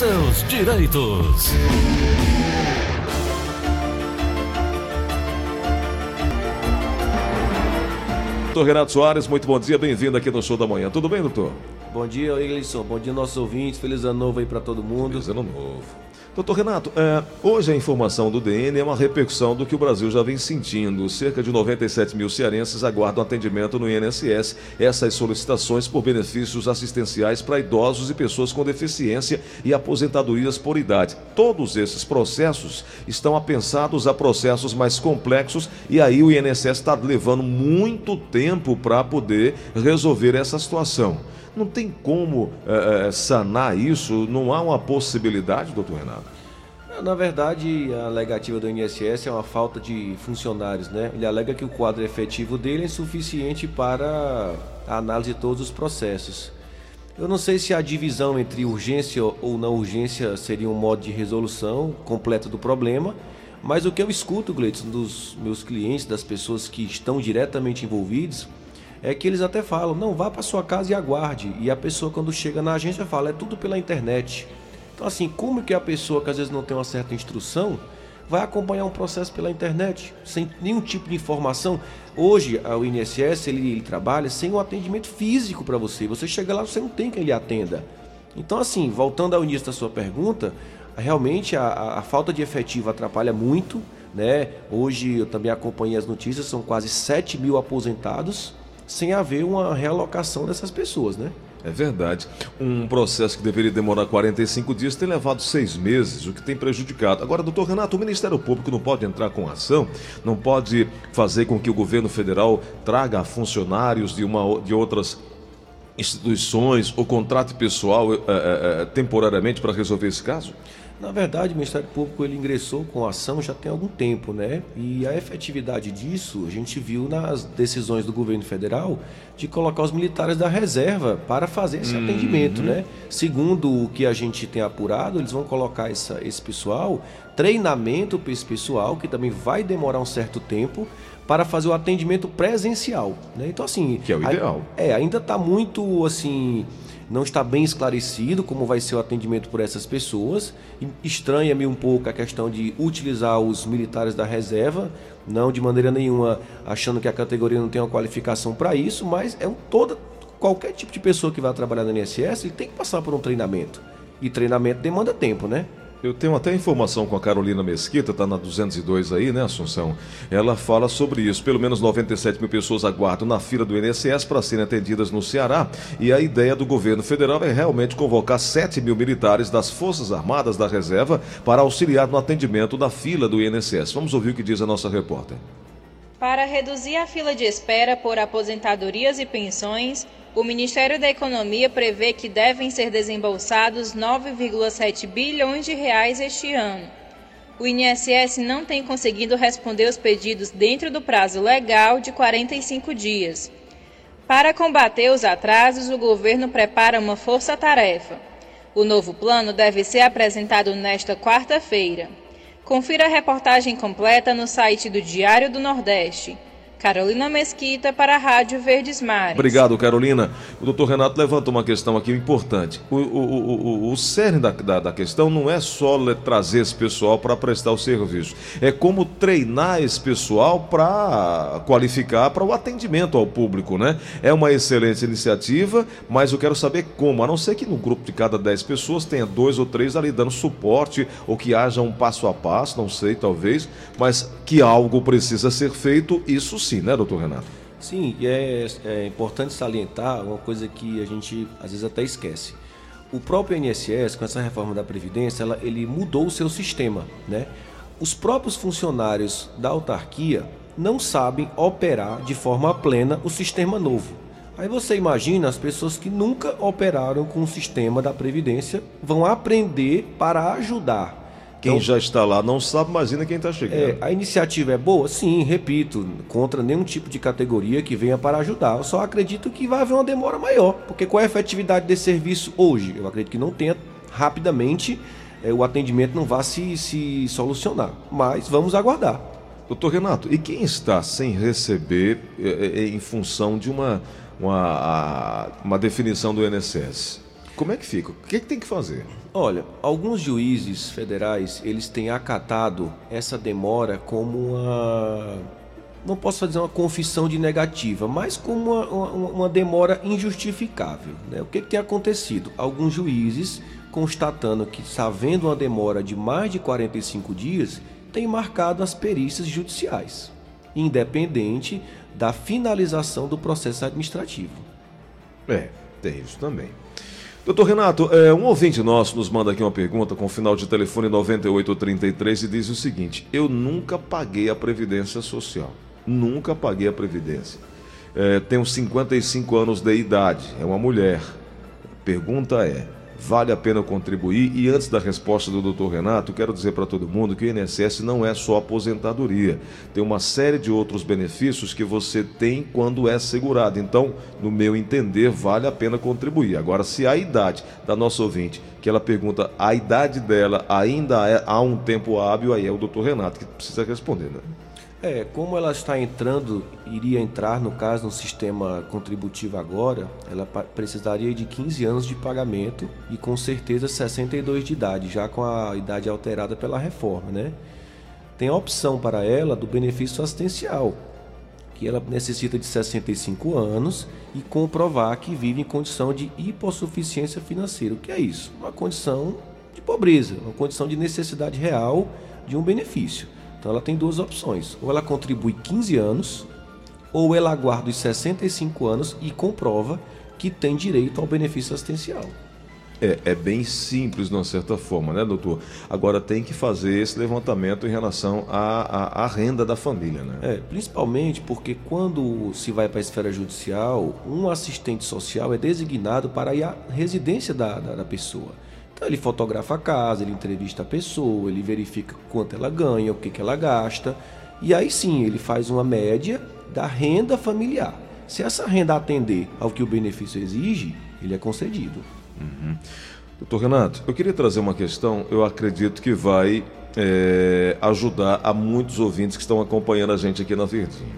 seus direitos. Doutor Renato Soares, muito bom dia, bem-vindo aqui no Show da Manhã. Tudo bem, doutor? Bom dia, Eglisson. Bom dia, nossos ouvintes. Feliz ano novo aí para todo mundo. Feliz ano novo. Doutor Renato, é, hoje a informação do DN é uma repercussão do que o Brasil já vem sentindo. Cerca de 97 mil cearenses aguardam atendimento no INSS. Essas solicitações por benefícios assistenciais para idosos e pessoas com deficiência e aposentadorias por idade. Todos esses processos estão apensados a processos mais complexos e aí o INSS está levando muito tempo para poder resolver essa situação. Não tem como é, sanar isso? Não há uma possibilidade, doutor Renato? Na verdade, a alegativa do INSS é uma falta de funcionários, né? Ele alega que o quadro efetivo dele é insuficiente para a análise de todos os processos. Eu não sei se a divisão entre urgência ou não urgência seria um modo de resolução completa do problema, mas o que eu escuto, Gleitson, dos meus clientes, das pessoas que estão diretamente envolvidos, é que eles até falam, não, vá para sua casa e aguarde. E a pessoa quando chega na agência fala, é tudo pela internet. Então assim, como que a pessoa que às vezes não tem uma certa instrução vai acompanhar um processo pela internet, sem nenhum tipo de informação? Hoje, o INSS, ele, ele trabalha sem um atendimento físico para você. Você chega lá, você não tem quem lhe atenda. Então assim, voltando ao início da sua pergunta, realmente a, a, a falta de efetivo atrapalha muito, né? Hoje eu também acompanhei as notícias, são quase 7 mil aposentados sem haver uma realocação dessas pessoas, né? É verdade. Um processo que deveria demorar 45 dias tem levado seis meses, o que tem prejudicado. Agora, doutor Renato, o Ministério Público não pode entrar com ação, não pode fazer com que o governo federal traga funcionários de, uma, de outras instituições ou contrato pessoal é, é, temporariamente para resolver esse caso? Na verdade, o Ministério Público ele ingressou com a ação já tem algum tempo, né? E a efetividade disso a gente viu nas decisões do governo federal de colocar os militares da reserva para fazer esse uhum. atendimento, né? Segundo o que a gente tem apurado, eles vão colocar essa, esse pessoal, treinamento para esse pessoal, que também vai demorar um certo tempo, para fazer o atendimento presencial, né? Então, assim... Que é o ideal. A, é, ainda está muito, assim não está bem esclarecido como vai ser o atendimento por essas pessoas. Estranha-me um pouco a questão de utilizar os militares da reserva, não de maneira nenhuma achando que a categoria não tem uma qualificação para isso, mas é um, toda qualquer tipo de pessoa que vai trabalhar no INSS, ele tem que passar por um treinamento. E treinamento demanda tempo, né? Eu tenho até informação com a Carolina Mesquita, está na 202 aí, né, Assunção? Ela fala sobre isso. Pelo menos 97 mil pessoas aguardam na fila do INSS para serem atendidas no Ceará. E a ideia do governo federal é realmente convocar 7 mil militares das Forças Armadas da Reserva para auxiliar no atendimento da fila do INSS. Vamos ouvir o que diz a nossa repórter. Para reduzir a fila de espera por aposentadorias e pensões, o Ministério da Economia prevê que devem ser desembolsados 9,7 bilhões de reais este ano. O INSS não tem conseguido responder os pedidos dentro do prazo legal de 45 dias. Para combater os atrasos, o governo prepara uma força-tarefa. O novo plano deve ser apresentado nesta quarta-feira. Confira a reportagem completa no site do Diário do Nordeste. Carolina Mesquita para a Rádio Verdes Mares. Obrigado, Carolina. O doutor Renato levanta uma questão aqui importante. O, o, o, o cerne da, da, da, questão não é só trazer esse pessoal para prestar o serviço, é como treinar esse pessoal para qualificar para o atendimento ao público, né? É uma excelente iniciativa, mas eu quero saber como, a não ser que no grupo de cada 10 pessoas tenha dois ou três ali dando suporte ou que haja um passo a passo, não sei, talvez, mas que algo precisa ser feito, isso sim sim, né, doutor Renato? Sim, e é, é importante salientar uma coisa que a gente às vezes até esquece. O próprio INSS, com essa reforma da Previdência, ela, ele mudou o seu sistema. Né? Os próprios funcionários da autarquia não sabem operar de forma plena o sistema novo. Aí você imagina as pessoas que nunca operaram com o sistema da Previdência vão aprender para ajudar quem então, já está lá não sabe, imagina quem está chegando. É, a iniciativa é boa? Sim, repito, contra nenhum tipo de categoria que venha para ajudar. Eu só acredito que vai haver uma demora maior, porque qual é a efetividade desse serviço hoje? Eu acredito que não tenha rapidamente, é, o atendimento não vá se, se solucionar. Mas vamos aguardar. Doutor Renato, e quem está sem receber é, é, em função de uma, uma, uma definição do INSS? Como é que fica? O que, é que tem que fazer? Olha, alguns juízes federais, eles têm acatado essa demora como uma não posso dizer uma confissão de negativa, mas como uma, uma, uma demora injustificável. Né? O que, que, tem acontecido? Alguns juízes, constatando que está havendo uma demora de mais de 45 dias, têm marcado as perícias judiciais, independente da finalização do processo administrativo. É, tem isso também. Doutor Renato, é, um ouvinte nosso nos manda aqui uma pergunta com o final de telefone 9833 e diz o seguinte: Eu nunca paguei a Previdência Social. Nunca paguei a Previdência. É, tenho 55 anos de idade, é uma mulher. Pergunta é: vale a pena contribuir? E antes da resposta do Dr. Renato, quero dizer para todo mundo que o INSS não é só aposentadoria. Tem uma série de outros benefícios que você tem quando é segurado. Então, no meu entender, vale a pena contribuir. Agora, se a idade da nossa ouvinte, que ela pergunta, a idade dela ainda é, há um tempo hábil, aí é o Dr. Renato que precisa responder, né? É, como ela está entrando, iria entrar no caso no sistema contributivo agora, ela precisaria de 15 anos de pagamento e com certeza 62 de idade, já com a idade alterada pela reforma, né? Tem a opção para ela do benefício assistencial, que ela necessita de 65 anos e comprovar que vive em condição de hipossuficiência financeira. O que é isso? Uma condição de pobreza, uma condição de necessidade real de um benefício. Então ela tem duas opções: ou ela contribui 15 anos, ou ela aguarda os 65 anos e comprova que tem direito ao benefício assistencial. É, é, bem simples, de uma certa forma, né, doutor? Agora tem que fazer esse levantamento em relação à, à, à renda da família, né? É, principalmente porque quando se vai para a esfera judicial, um assistente social é designado para ir à residência da, da, da pessoa. Então ele fotografa a casa, ele entrevista a pessoa, ele verifica quanto ela ganha, o que, que ela gasta. E aí sim, ele faz uma média da renda familiar. Se essa renda atender ao que o benefício exige, ele é concedido. Uhum. Doutor Renato, eu queria trazer uma questão, eu acredito que vai é, ajudar a muitos ouvintes que estão acompanhando a gente aqui na Verdinha.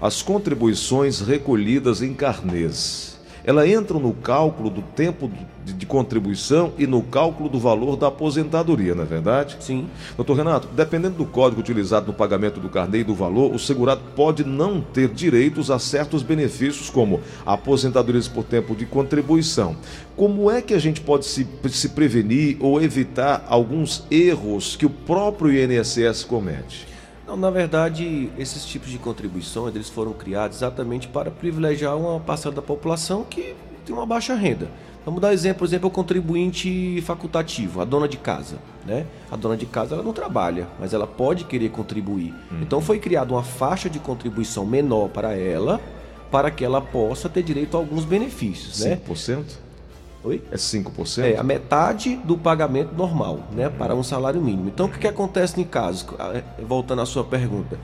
As contribuições recolhidas em carnês ela entra no cálculo do tempo de, de, contribuição e no cálculo do valor da aposentadoria, não é verdade? Sim. Doutor Renato, dependendo do código utilizado no pagamento do carnê e do valor, o segurado pode não ter direitos a certos benefícios, como aposentadorias por tempo de contribuição. Como é que a gente pode se, se prevenir ou evitar alguns erros que o próprio INSS comete? Não, na verdade, esses tipos de contribuições eles foram criados exatamente para privilegiar uma parcela da população que tem uma baixa renda. Vamos dar exemplo, por exemplo, o contribuinte facultativo, a dona de casa. Né? A dona de casa ela não trabalha, mas ela pode querer contribuir. Uhum. Então foi criada uma faixa de contribuição menor para ela, para que ela possa ter direito a alguns benefícios. 5%? Né? Oi? É 5%? É, a metade do pagamento normal, né? Para um salário mínimo. Então, o que, que acontece em casos? É, voltando à sua pergunta.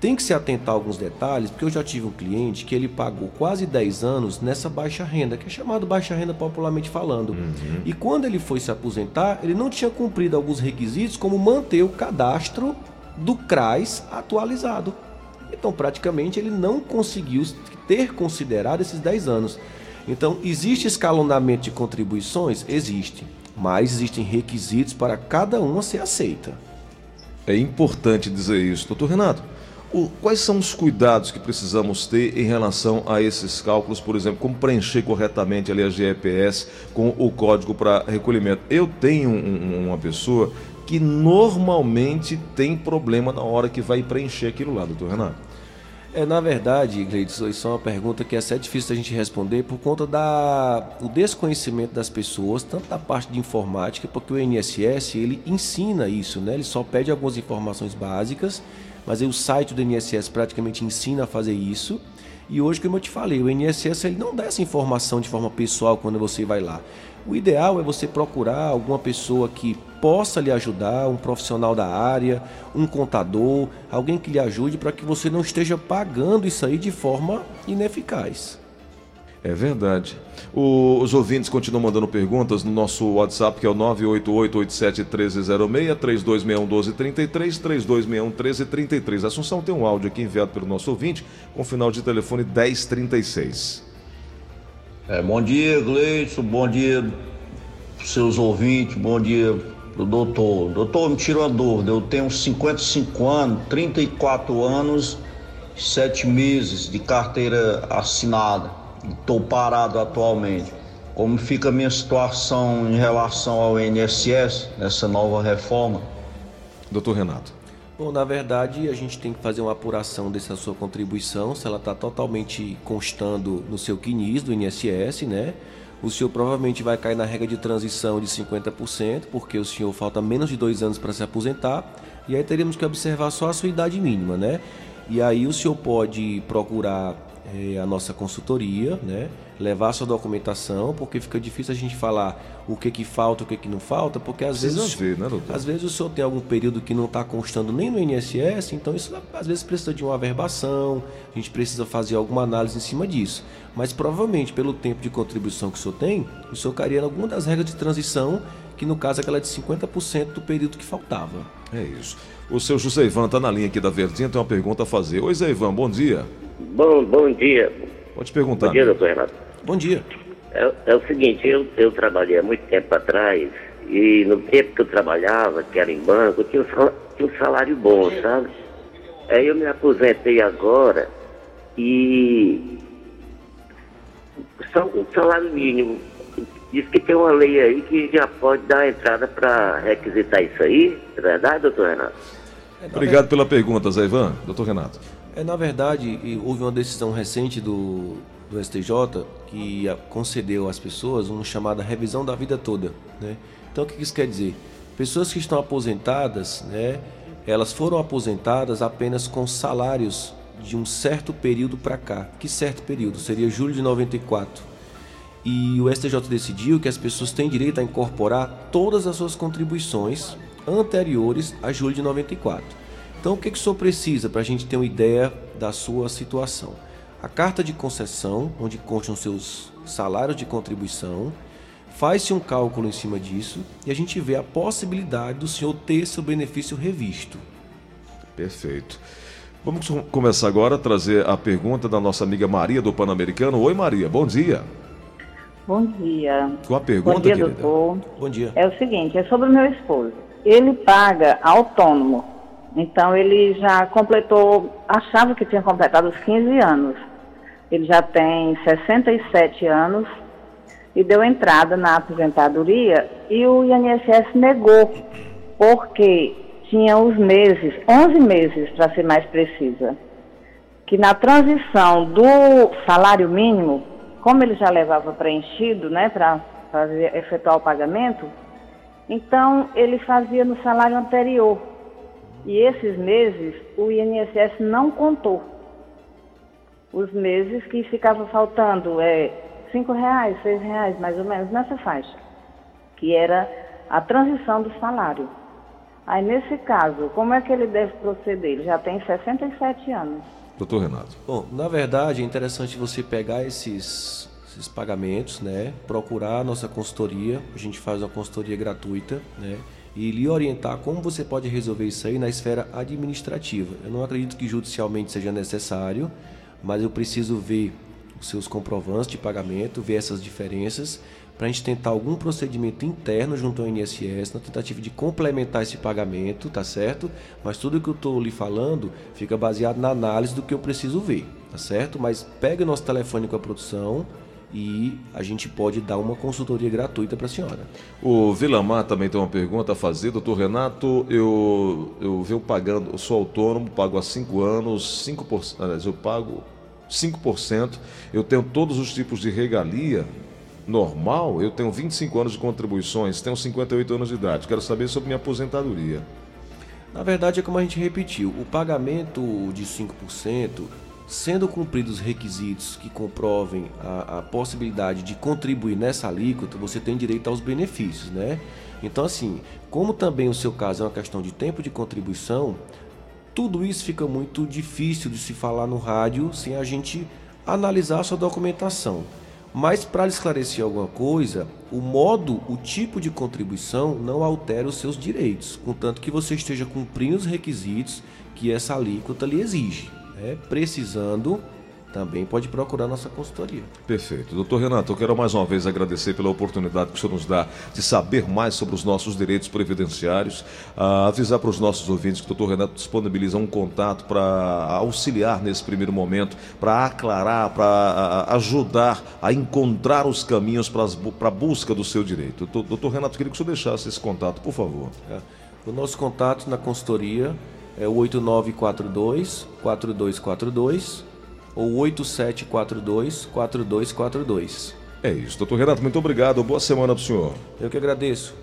Tem que se atentar a alguns detalhes, porque eu já tive um cliente que ele pagou quase 10 anos nessa baixa renda, que é chamado baixa renda popularmente falando. Uhum. E quando ele foi se aposentar, ele não tinha cumprido alguns requisitos, como manter o cadastro do CRAS atualizado. Então, praticamente, ele não conseguiu ter considerado esses 10 anos. Então, existe escalonamento de contribuições? Existe. Mas existem requisitos para cada uma ser aceita. É importante dizer isso. Doutor Renato, o, quais são os cuidados que precisamos ter em relação a esses cálculos, por exemplo, como preencher corretamente ali a GEPS com o código para recolhimento? Eu tenho um, uma pessoa que normalmente tem problema na hora que vai preencher aquilo lá, doutor Renato. É, na verdade, Gleidson, isso é uma pergunta que é até difícil a gente responder por conta do desconhecimento das pessoas, tanto da parte de informática, porque o INSS ele ensina isso, né? Ele só pede algumas informações básicas, mas aí o site do INSS praticamente ensina a fazer isso. E hoje, como eu te falei, o INSS ele não dá essa informação de forma pessoal quando você vai lá. O ideal é você procurar alguma pessoa que possa lhe ajudar, um profissional da área, um contador, alguém que lhe ajude para que você não esteja pagando isso aí de forma ineficaz. É verdade. O, os ouvintes continuam mandando perguntas no nosso WhatsApp, que é o 988-87-1306, 3261-1233, 3261-1333. Assunção tem um áudio aqui enviado pelo nosso ouvinte, com final de telefone 1036. É, bom dia, Gleison. Bom dia, seus ouvintes, bom dia pro doutor. Doutor, me tira uma dúvida. Eu tenho 55 anos, 34 anos, 7 meses de carteira assinada. Estou parado atualmente. Como fica a minha situação em relação ao INSS, nessa nova reforma? Doutor Renato. Bom, na verdade, a gente tem que fazer uma apuração dessa sua contribuição, se ela está totalmente constando no seu CNIS do INSS, né? O senhor provavelmente vai cair na regra de transição de 50%, porque o senhor falta menos de dois anos para se aposentar, e aí teríamos que observar só a sua idade mínima, né? E aí o senhor pode procurar é, a nossa consultoria, né? levar sua documentação, porque fica difícil a gente falar o que que falta, o que que não falta, porque às Precisa vezes ver, né, doutor? às vezes o senhor tem algum período que não está constando nem no INSS, então isso às vezes precisa de uma averbação, a gente precisa fazer alguma análise em cima disso. Mas provavelmente pelo tempo de contribuição que o senhor tem, o senhor cairia em alguma das regras de transição, que no caso é aquela de 50% do período que faltava. É isso. O seu José Ivan está na linha aqui da Verdinha, tem uma pergunta a fazer. Oi, Zé Ivan, bom dia. Bom, bom dia. Pode perguntar. Bom dia, doutor Renato. Bom dia. É, é, o seguinte, eu, eu trabalhei há muito tempo atrás e no tempo que eu trabalhava, que era em banco, tinha um salário, tinha um salário bom, sabe? Aí eu me aposentei agora e só um salário mínimo. Diz que tem uma lei aí que já pode dar entrada para requisitar isso aí. É verdade, doutor Renato? Obrigado pela pergunta, Zé Ivan. Doutor Renato. É, na verdade, houve uma decisão recente do, do STJ que concedeu às pessoas uma chamada revisão da vida toda. Né? Então, o que isso quer dizer? Pessoas que estão aposentadas, né, elas foram aposentadas apenas com salários de um certo período para cá. Que certo período? Seria julho de 94. E o STJ decidiu que as pessoas têm direito a incorporar todas as suas contribuições anteriores a julho de 94. Então, o que, que o senhor precisa para a gente ter uma ideia da sua situação? A carta de concessão, onde constam seus salários de contribuição, faz-se um cálculo em cima disso e a gente vê a possibilidade do senhor ter seu benefício revisto. Perfeito. Vamos começar agora a trazer a pergunta da nossa amiga Maria do Pan-Americano. Oi, Maria, bom dia. Bom dia. Com a pergunta, bom dia, querida. doutor. Bom dia. É o seguinte, é sobre o meu esposo. Ele paga autônomo então ele já completou, achava que tinha completado os 15 anos. Ele já tem 67 anos e deu entrada na aposentadoria e o INSS negou, porque tinha os meses, 11 meses para ser mais precisa, que na transição do salário mínimo, como ele já levava preenchido, né, para fazer efetuar o pagamento, então ele fazia no salário anterior. E esses meses o INSS não contou. Os meses que ficava faltando é cinco reais, seis reais, mais ou menos, nessa faixa, que era a transição do salário. Aí, nesse caso, como é que ele deve proceder? Ele já tem 67 anos. Doutor Renato. Bom, na verdade, é interessante você pegar esses, esses pagamentos, né? Procurar a nossa consultoria. A gente faz uma consultoria gratuita, né? e lhe orientar como você pode resolver isso aí na esfera administrativa. Eu não acredito que judicialmente seja necessário, mas eu preciso ver os seus comprovantes de pagamento, ver essas diferenças, para a gente tentar algum procedimento interno junto ao INSS na tentativa de complementar esse pagamento, tá certo? Mas tudo que eu estou lhe falando fica baseado na análise do que eu preciso ver, tá certo? Mas pega o nosso telefone com a produção, e a gente pode dar uma consultoria gratuita para a senhora. O Vilamar também tem uma pergunta a fazer. Doutor Renato, eu, eu venho pagando, eu sou autônomo, pago há 5 anos, 5%, aliás, eu pago 5%, eu tenho todos os tipos de regalia normal, eu tenho 25 anos de contribuições, tenho 58 anos de idade. Quero saber sobre minha aposentadoria. Na verdade, é como a gente repetiu, o pagamento de 5% Sendo cumpridos os requisitos que comprovem a, a, possibilidade de contribuir nessa alíquota, você tem direito aos benefícios, né? Então, assim, como também o seu caso é uma questão de tempo de contribuição, tudo isso fica muito difícil de se falar no rádio sem a gente analisar a sua documentação. Mas para esclarecer alguma coisa, o modo, o tipo de contribuição não altera os seus direitos, contanto que você esteja cumprindo os requisitos que essa alíquota lhe exige né, precisando também pode procurar nossa consultoria. Perfeito. Doutor Renato, eu quero mais uma vez agradecer pela oportunidade que o senhor nos dá de saber mais sobre os nossos direitos previdenciários. Ah, avisar para os nossos ouvintes que o doutor Renato disponibiliza um contato para auxiliar nesse primeiro momento, para aclarar, para ajudar a encontrar os caminhos para a busca do seu direito. Doutor Renato, queria que o senhor deixasse esse contato, por favor. É. O nosso contato na consultoria é o 8942 4242 ou 8742 4242. É isso. Doutor Renato, muito obrigado. Boa semana para o senhor. Eu que agradeço.